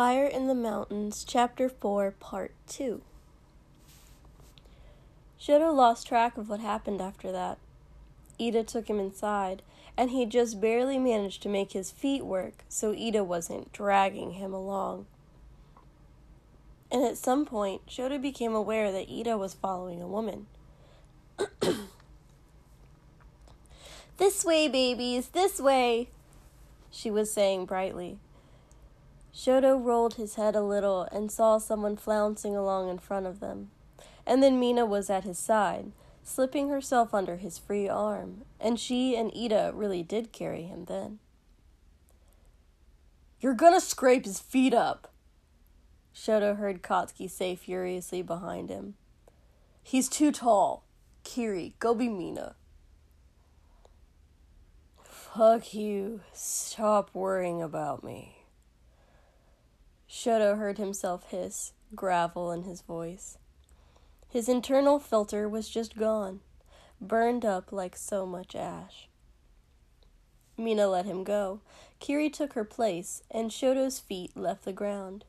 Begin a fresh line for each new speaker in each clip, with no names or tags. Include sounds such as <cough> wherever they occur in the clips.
Fire in the Mountains, Chapter 4, Part 2. Shoto lost track of what happened after that. Ida took him inside, and he just barely managed to make his feet work so Ida wasn't dragging him along. And at some point, Shoto became aware that Ida was following a woman. <coughs> this way, babies, this way, she was saying brightly. Shoto rolled his head a little and saw someone flouncing along in front of them. And then Mina was at his side, slipping herself under his free arm, and she and Ida really did carry him then. You're gonna scrape his feet up, Shoto heard Katsuki say furiously behind him. He's too tall. Kiri, go be Mina. Fuck you. Stop worrying about me. Shoto heard himself hiss, gravel in his voice. His internal filter was just gone, burned up like so much ash. Mina let him go. Kiri took her place, and Shoto's feet left the ground.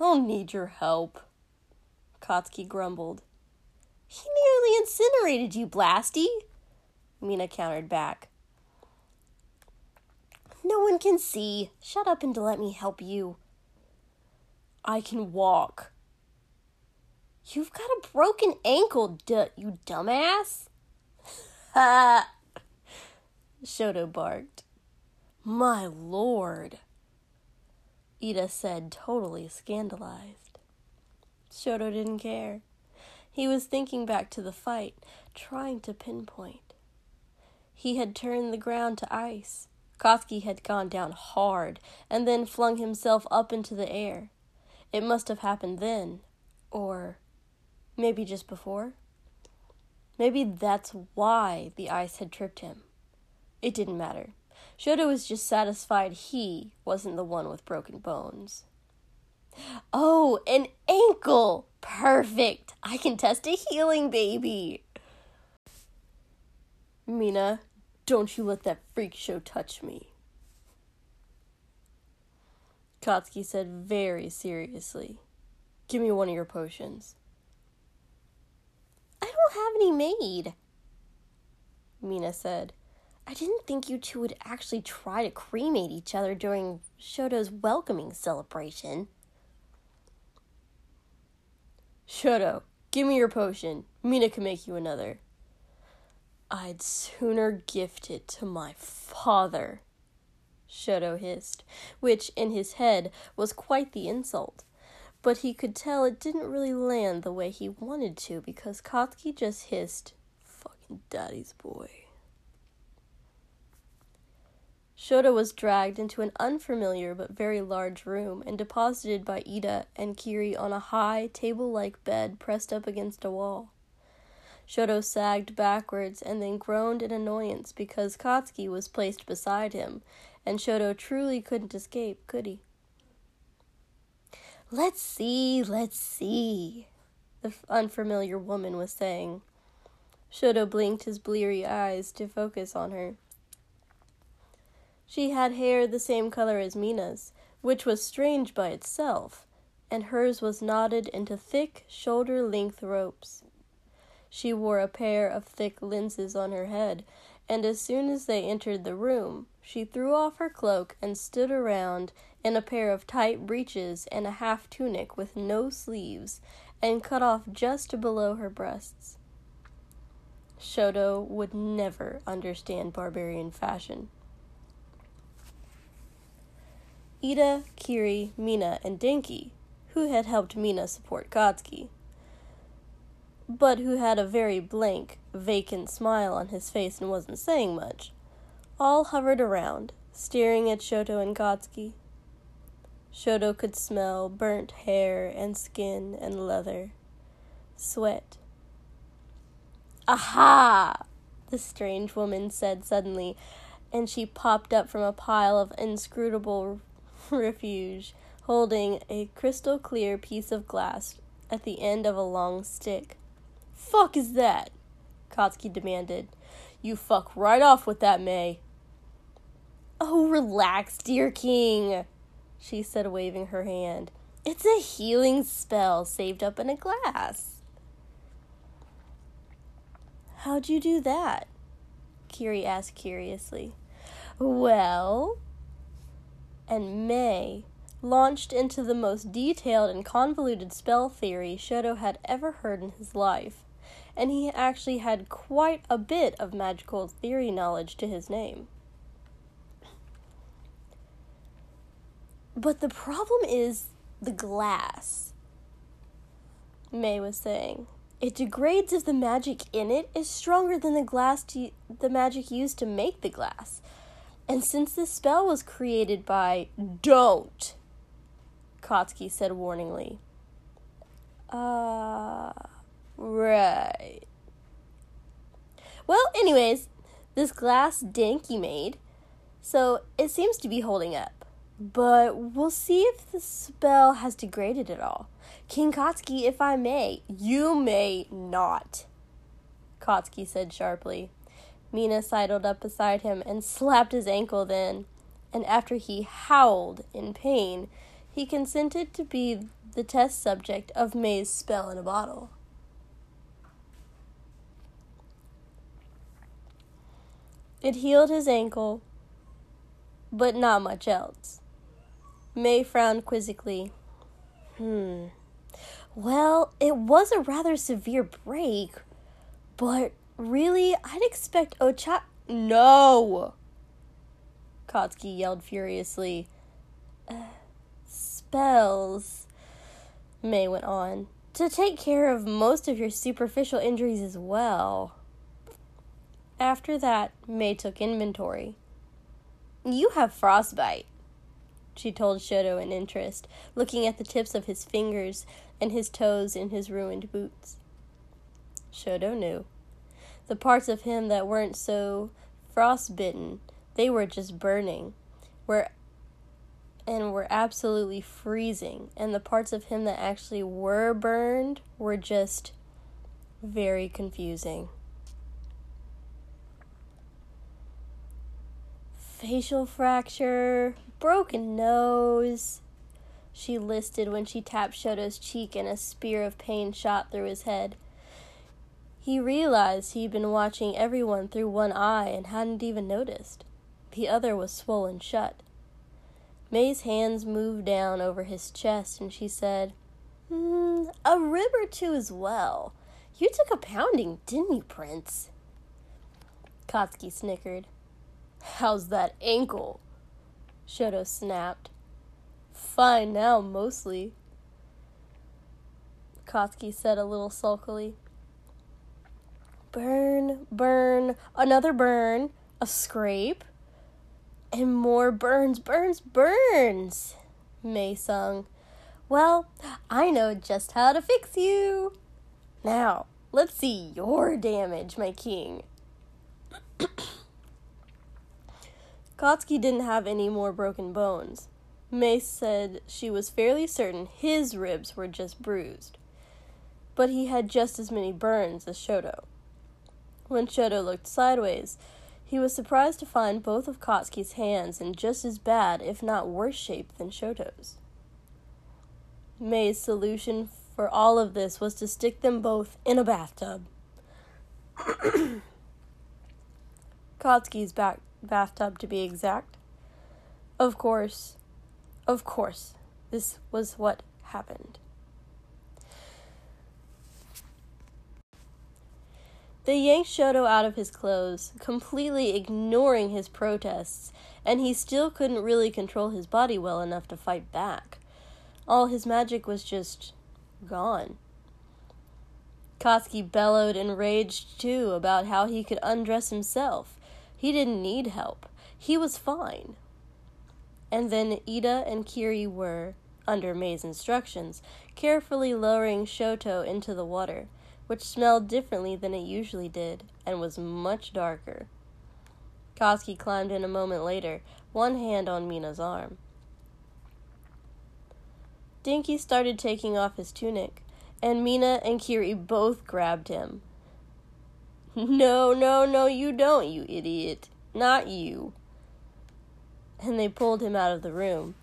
I'll need your help, Katsuki grumbled. He nearly incinerated you, Blasty, Mina countered back. No one can see. Shut up and let me help you. I can walk. You've got a broken ankle, d- you dumbass. Ha! <laughs> Shoto barked. My lord, Ida said, totally scandalized. Shoto didn't care. He was thinking back to the fight, trying to pinpoint. He had turned the ground to ice. Katsuki had gone down hard and then flung himself up into the air. It must have happened then, or maybe just before. Maybe that's why the ice had tripped him. It didn't matter. Shoto was just satisfied he wasn't the one with broken bones. Oh, an ankle! Perfect! I can test a healing baby! Mina, don't you let that freak show touch me. Katsuki said very seriously. Give me one of your potions. I don't have any made, Mina said. I didn't think you two would actually try to cremate each other during Shoto's welcoming celebration. Shoto, give me your potion. Mina can make you another. I'd sooner gift it to my father, Shoto hissed, which in his head was quite the insult. But he could tell it didn't really land the way he wanted to because Katsuki just hissed, Fucking daddy's boy. Shoto was dragged into an unfamiliar but very large room and deposited by Ida and Kiri on a high, table like bed pressed up against a wall. Shoto sagged backwards and then groaned in annoyance because Katsuki was placed beside him, and Shoto truly couldn't escape, could he? Let's see, let's see, the unfamiliar woman was saying. Shoto blinked his bleary eyes to focus on her. She had hair the same color as Mina's, which was strange by itself, and hers was knotted into thick, shoulder length ropes. She wore a pair of thick lenses on her head, and as soon as they entered the room, she threw off her cloak and stood around in a pair of tight breeches and a half tunic with no sleeves, and cut off just below her breasts. Shoto would never understand barbarian fashion. Ida, Kiri, Mina, and Denki, who had helped Mina support Katsuki, but who had a very blank, vacant smile on his face and wasn't saying much, all hovered around, staring at Shoto and Katsuki. Shoto could smell burnt hair and skin and leather, sweat. Aha! the strange woman said suddenly, and she popped up from a pile of inscrutable <laughs> refuge, holding a crystal clear piece of glass at the end of a long stick. Fuck is that? Katsuki demanded. You fuck right off with that, May. Oh, relax, dear king, she said, waving her hand. It's a healing spell saved up in a glass. How'd you do that? Kiri asked curiously. Well, and May launched into the most detailed and convoluted spell theory Shoto had ever heard in his life, and he actually had quite a bit of magical theory knowledge to his name. But the problem is the glass, May was saying. It degrades if the magic in it is stronger than the glass to, the magic used to make the glass. And since this spell was created by don't, Katsuki said warningly. Uh, right. Well, anyways, this glass Denki made, so it seems to be holding up but we'll see if the spell has degraded at all. King Katsuki, if I may, you may not, Katsuki said sharply. Mina sidled up beside him and slapped his ankle then, and after he howled in pain, he consented to be the test subject of May's spell in a bottle. It healed his ankle, but not much else. May frowned quizzically. Hmm. Well, it was a rather severe break, but really, I'd expect Ocha. No! Katsuki yelled furiously. Uh, spells, May went on, to take care of most of your superficial injuries as well. After that, May took inventory. You have frostbite she told Shoto in interest, looking at the tips of his fingers and his toes in his ruined boots. Shoto knew. The parts of him that weren't so frostbitten, they were just burning, were and were absolutely freezing, and the parts of him that actually were burned were just very confusing. Facial fracture, broken nose, she listed when she tapped Shoto's cheek and a spear of pain shot through his head. He realized he'd been watching everyone through one eye and hadn't even noticed. The other was swollen shut. May's hands moved down over his chest and she said, mm, A rib or two as well. You took a pounding, didn't you, Prince? Katsuki snickered. How's that ankle? Shoto snapped. Fine now, mostly. Katsuki said a little sulkily. Burn, burn, another burn, a scrape, and more burns, burns, burns, May sung. Well, I know just how to fix you. Now, let's see your damage, my king. <clears throat> Katsuki didn't have any more broken bones. May said she was fairly certain his ribs were just bruised, but he had just as many burns as Shoto. When Shoto looked sideways, he was surprised to find both of Katsuki's hands in just as bad, if not worse shape than Shoto's. May's solution for all of this was to stick them both in a bathtub. <coughs> Katsuki's back bathtub to be exact. Of course, of course, this was what happened. They yanked Shoto out of his clothes, completely ignoring his protests, and he still couldn't really control his body well enough to fight back. All his magic was just gone. Katsuki bellowed and raged too about how he could undress himself, he didn't need help. He was fine. And then Ida and Kiri were, under May's instructions, carefully lowering Shoto into the water, which smelled differently than it usually did and was much darker. Katsuki climbed in a moment later, one hand on Mina's arm. Denki started taking off his tunic, and Mina and Kiri both grabbed him, no, no, no, you don't, you idiot. Not you. And they pulled him out of the room.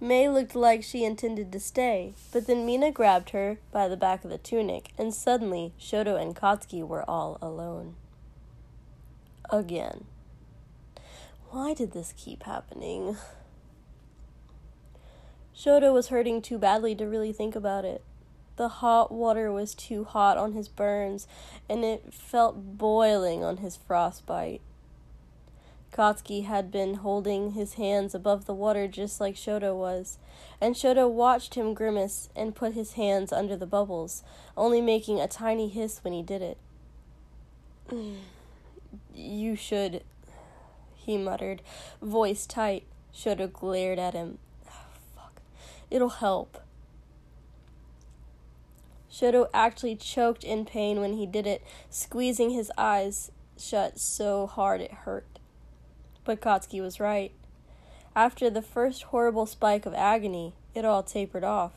May looked like she intended to stay, but then Mina grabbed her by the back of the tunic, and suddenly Shoto and Katsuki were all alone. Again. Why did this keep happening? Shoto was hurting too badly to really think about it. The hot water was too hot on his burns, and it felt boiling on his frostbite. Katsuki had been holding his hands above the water just like Shoto was, and Shoto watched him grimace and put his hands under the bubbles, only making a tiny hiss when he did it. you should, he muttered, voice tight. Shoto glared at him. fuck. It'll help. Shoto actually choked in pain when he did it, squeezing his eyes shut so hard it hurt. But Katsuki was right. After the first horrible spike of agony, it all tapered off.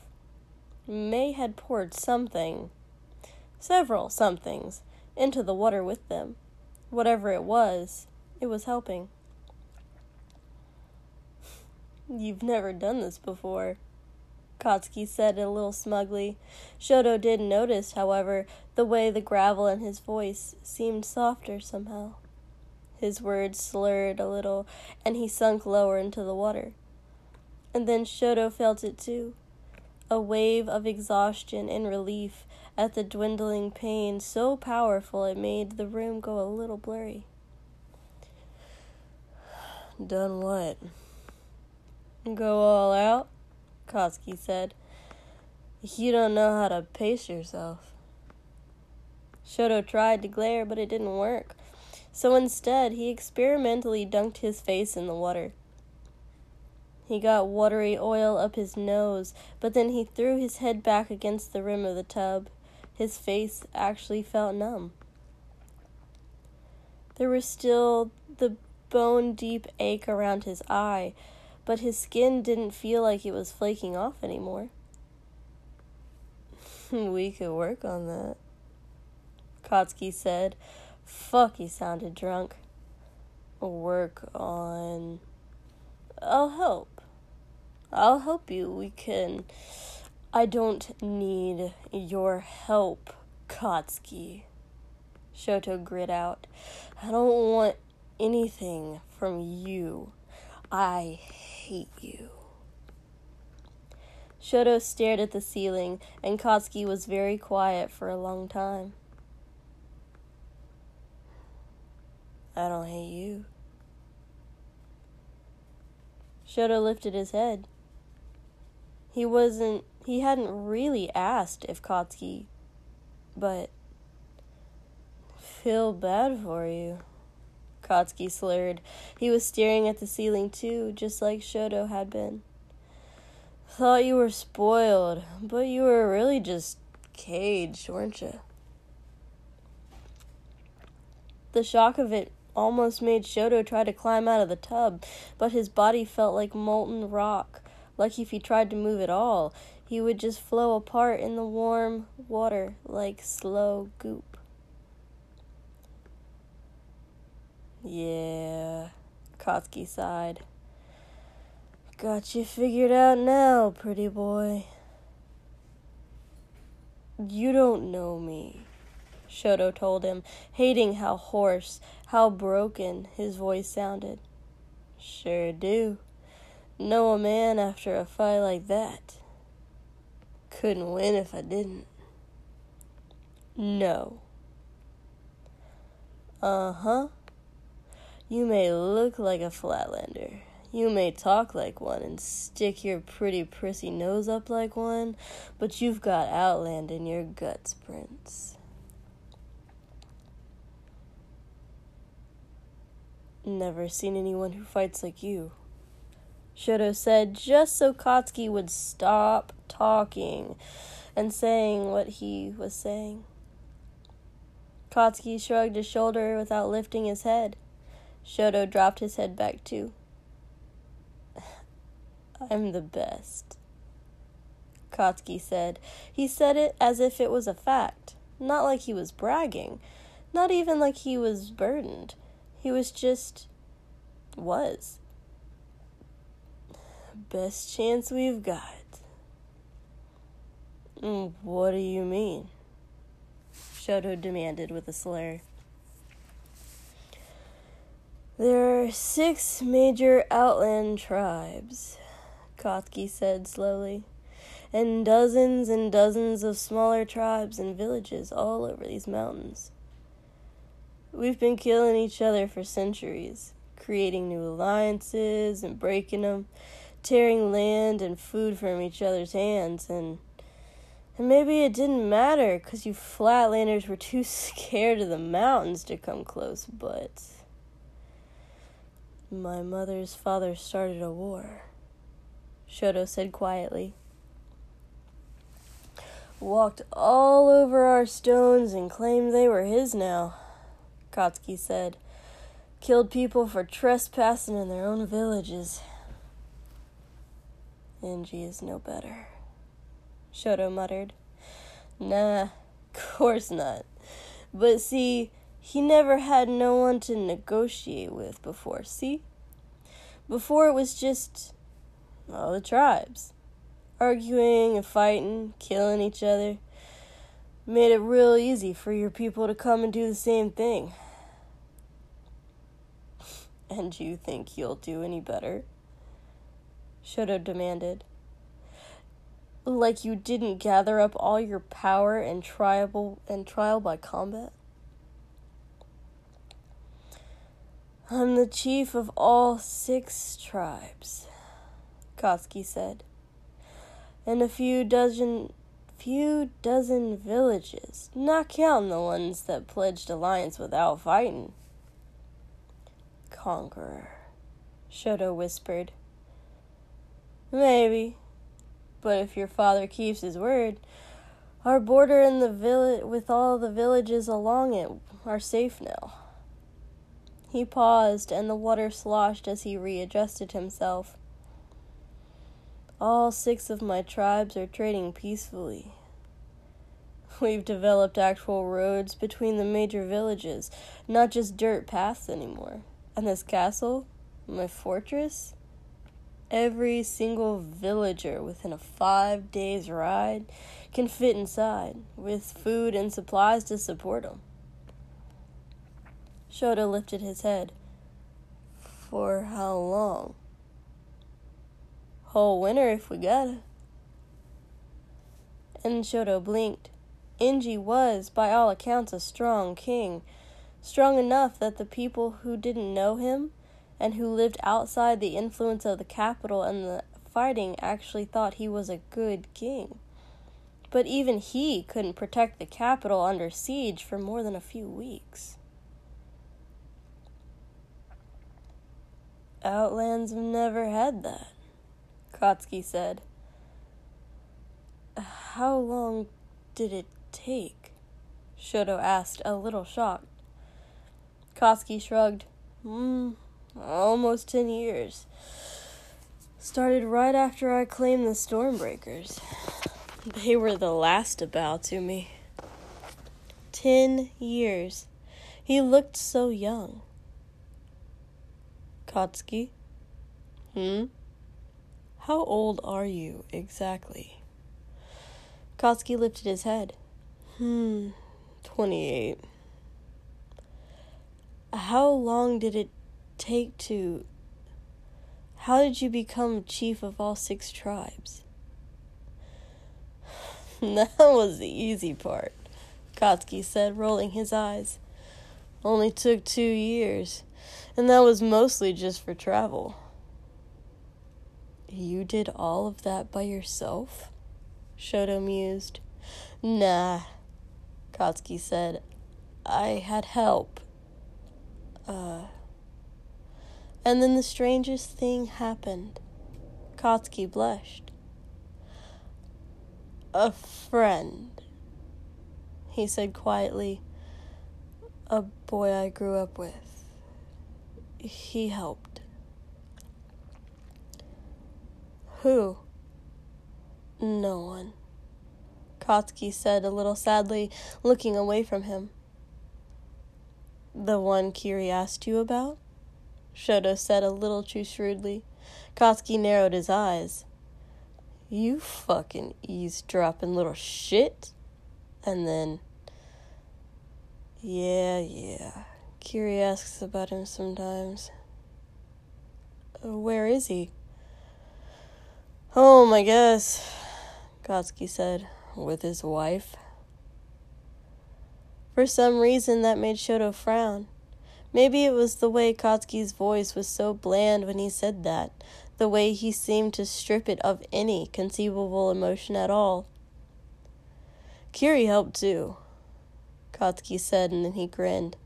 May had poured something, several somethings, into the water with them. Whatever it was, it was helping. <laughs> You've never done this before, Katsuki said a little smugly. Shoto didn't notice, however, the way the gravel in his voice seemed softer somehow. His words slurred a little, and he sunk lower into the water. And then Shoto felt it too a wave of exhaustion and relief at the dwindling pain so powerful it made the room go a little blurry. <sighs> Done what? Go all out? Katsuki said. You don't know how to pace yourself. Shoto tried to glare, but it didn't work so instead he experimentally dunked his face in the water. He got watery oil up his nose, but then he threw his head back against the rim of the tub. His face actually felt numb. There was still the bone deep ache around his eye, but his skin didn't feel like it was flaking off anymore. <laughs> we could work on that, Katsuki said, Fuck, he sounded drunk. Work on. I'll help. I'll help you. We can. I don't need your help, Katsuki. Shoto grit out. I don't want anything from you. I hate you. Shoto stared at the ceiling, and Katsuki was very quiet for a long time. I don't hate you. Shoto lifted his head. He wasn't, he hadn't really asked if Katsuki, but feel bad for you. Katsuki slurred. He was staring at the ceiling too, just like Shoto had been. Thought you were spoiled, but you were really just caged, weren't you? The shock of it almost made Shoto try to climb out of the tub, but his body felt like molten rock. Like if he tried to move at all, he would just flow apart in the warm water like slow goop. Yeah, Katsuki sighed. Got you figured out now, pretty boy. You don't know me. Shoto told him, hating how hoarse, how broken his voice sounded. Sure do. Know a man after a fight like that. Couldn't win if I didn't. No. Uh huh. You may look like a flatlander. You may talk like one and stick your pretty prissy nose up like one, but you've got Outland in your guts, Prince. Never seen anyone who fights like you. Shoto said just so Katsuki would stop talking and saying what he was saying. Katsuki shrugged his shoulder without lifting his head. Shoto dropped his head back too. I'm the best. Katsuki said. He said it as if it was a fact, not like he was bragging, not even like he was burdened. He was just. was. Best chance we've got. Mm, what do you mean? Shoto demanded with a slur. There are six major outland tribes, Katsuki said slowly, and dozens and dozens of smaller tribes and villages all over these mountains. We've been killing each other for centuries, creating new alliances and breaking them, tearing land and food from each other's hands, and and maybe it didn't matter because you flatlanders were too <laughs> scared of the mountains to come close, but my mother's father started a war, Shoto said quietly. Walked all over our stones and claimed they were his now, Katsuki said. Killed people for trespassing in their own villages. Enji is no better. Shoto muttered. Nah, course not. But see, he never had no one to negotiate with before, see? Before it was just all the tribes. Arguing and fighting, killing each other. Made it real easy for your people to come and do the same thing. And you think you'll do any better? Shoto demanded like you didn't gather up all your power and trial and trial by combat? I'm the chief of all six tribes, Katsuki said, and a few dozen few dozen villages, not counting the ones that pledged alliance without fighting. Conqueror, Shoto whispered. Maybe, but if your father keeps his word, our border and the village with all the villages along it are safe now. He paused, and the water sloshed as he readjusted himself. All six of my tribes are trading peacefully. We've developed actual roads between the major villages, not just dirt paths anymore. And this castle, my fortress, Every single villager within a five days ride can fit inside with food and supplies to support them. Shoto lifted his head. For how long? Whole winter if we gotta. And Shoto blinked. Enji was, by all accounts, a strong king, strong enough that the people who didn't know him and who lived outside the influence of the capital and the fighting actually thought he was a good king. But even he couldn't protect the capital under siege for more than a few weeks. Outlands have never had that, Katsuki said. How long did it take? Shoto asked, a little shocked. Katsuki shrugged. Hmm, almost 10 years. Started right after I claimed the Stormbreakers. They were the last to bow to me. 10 years. He looked so young. Katsuki? Hmm? How old are you exactly? Katsuki lifted his head. Hmm, 28. How long did it take to. How did you become chief of all six tribes? <sighs> that was the easy part, Katsuki said, rolling his eyes. Only took two years, and that was mostly just for travel. You did all of that by yourself? Shoto mused. Nah, Katsuki said. I had help. Uh, and then the strangest thing happened. Katsuki blushed. A friend, he said quietly. A boy I grew up with. He helped. Who? No one. Katsuki said a little sadly, looking away from him. The one Kiri asked you about? Shoto said a little too shrewdly. Katsuki narrowed his eyes. You fucking eavesdropping little shit. And then, yeah, yeah. Kiri asks about him sometimes. Uh, where is he? Home, I guess, Katsuki said, with his wife. For some reason, that made Shoto frown. Maybe it was the way Katsuki's voice was so bland when he said that, the way he seemed to strip it of any conceivable emotion at all. Kiri helped too, Katsuki said, and then he grinned.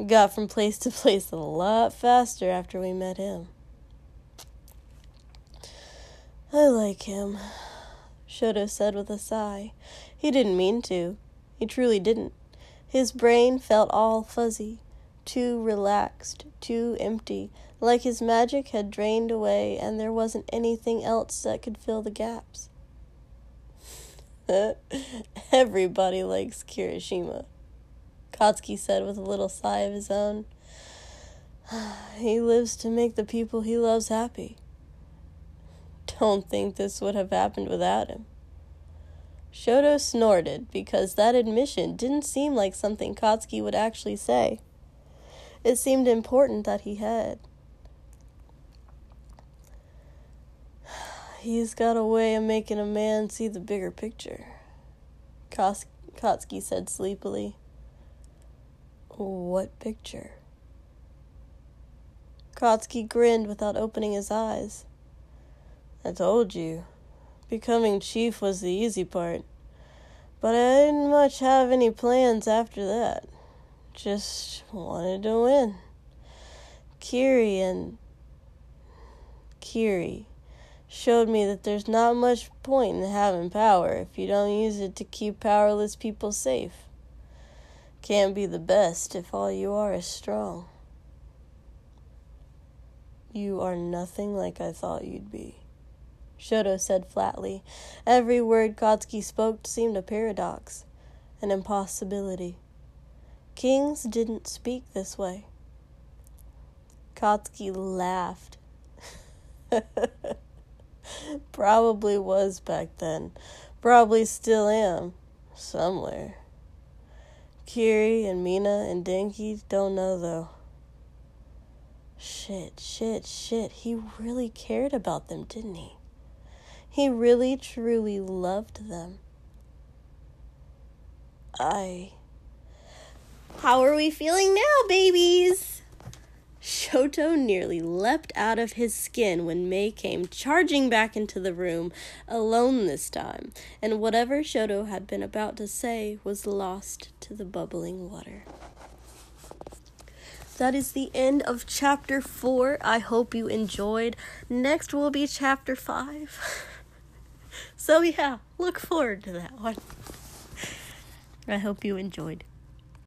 We got from place to <laughs> place a lot faster after we met him. I like him, Shoto said with a sigh. He didn't mean to. He truly didn't. His brain felt all fuzzy, too relaxed, too empty, like his magic had drained away and there wasn't anything else that could fill the gaps. <laughs> Everybody likes Kirishima, Katsuki said with a little sigh of his own. <sighs> he lives to make the people he loves happy. Don't think this would have happened without him. Shoto snorted because that admission didn't seem like something Katsuki would actually say. It seemed important that he had. <sighs> He's got a way of making a man see the bigger picture, Katsuki said sleepily. What picture? Katsuki grinned without opening his eyes. I told you, becoming chief was the easy part. But I didn't much have any plans after that. Just wanted to win. Kiri and Kiri showed me that there's not much point in having power if you don't use it to keep powerless people safe. Can't be the best if all you are is strong. You are nothing like I thought you'd be, Shoto said flatly. Every word Katsuki spoke seemed a paradox, an impossibility. Kings didn't speak this way. Katsuki laughed. <laughs> Probably was back then. Probably still am. Somewhere. Kiri and Mina and Denki don't know though. Shit, shit, shit. He really cared about them, didn't he? He really, truly loved them. I. How are we feeling now, babies? Shoto nearly leapt out of his skin when May came charging back into the room, alone this time, and whatever Shoto had been about to say was lost to the bubbling water. That is the end of chapter 4. I hope you enjoyed. Next will be chapter 5. <laughs> so, yeah, look forward to that one. I hope you enjoyed.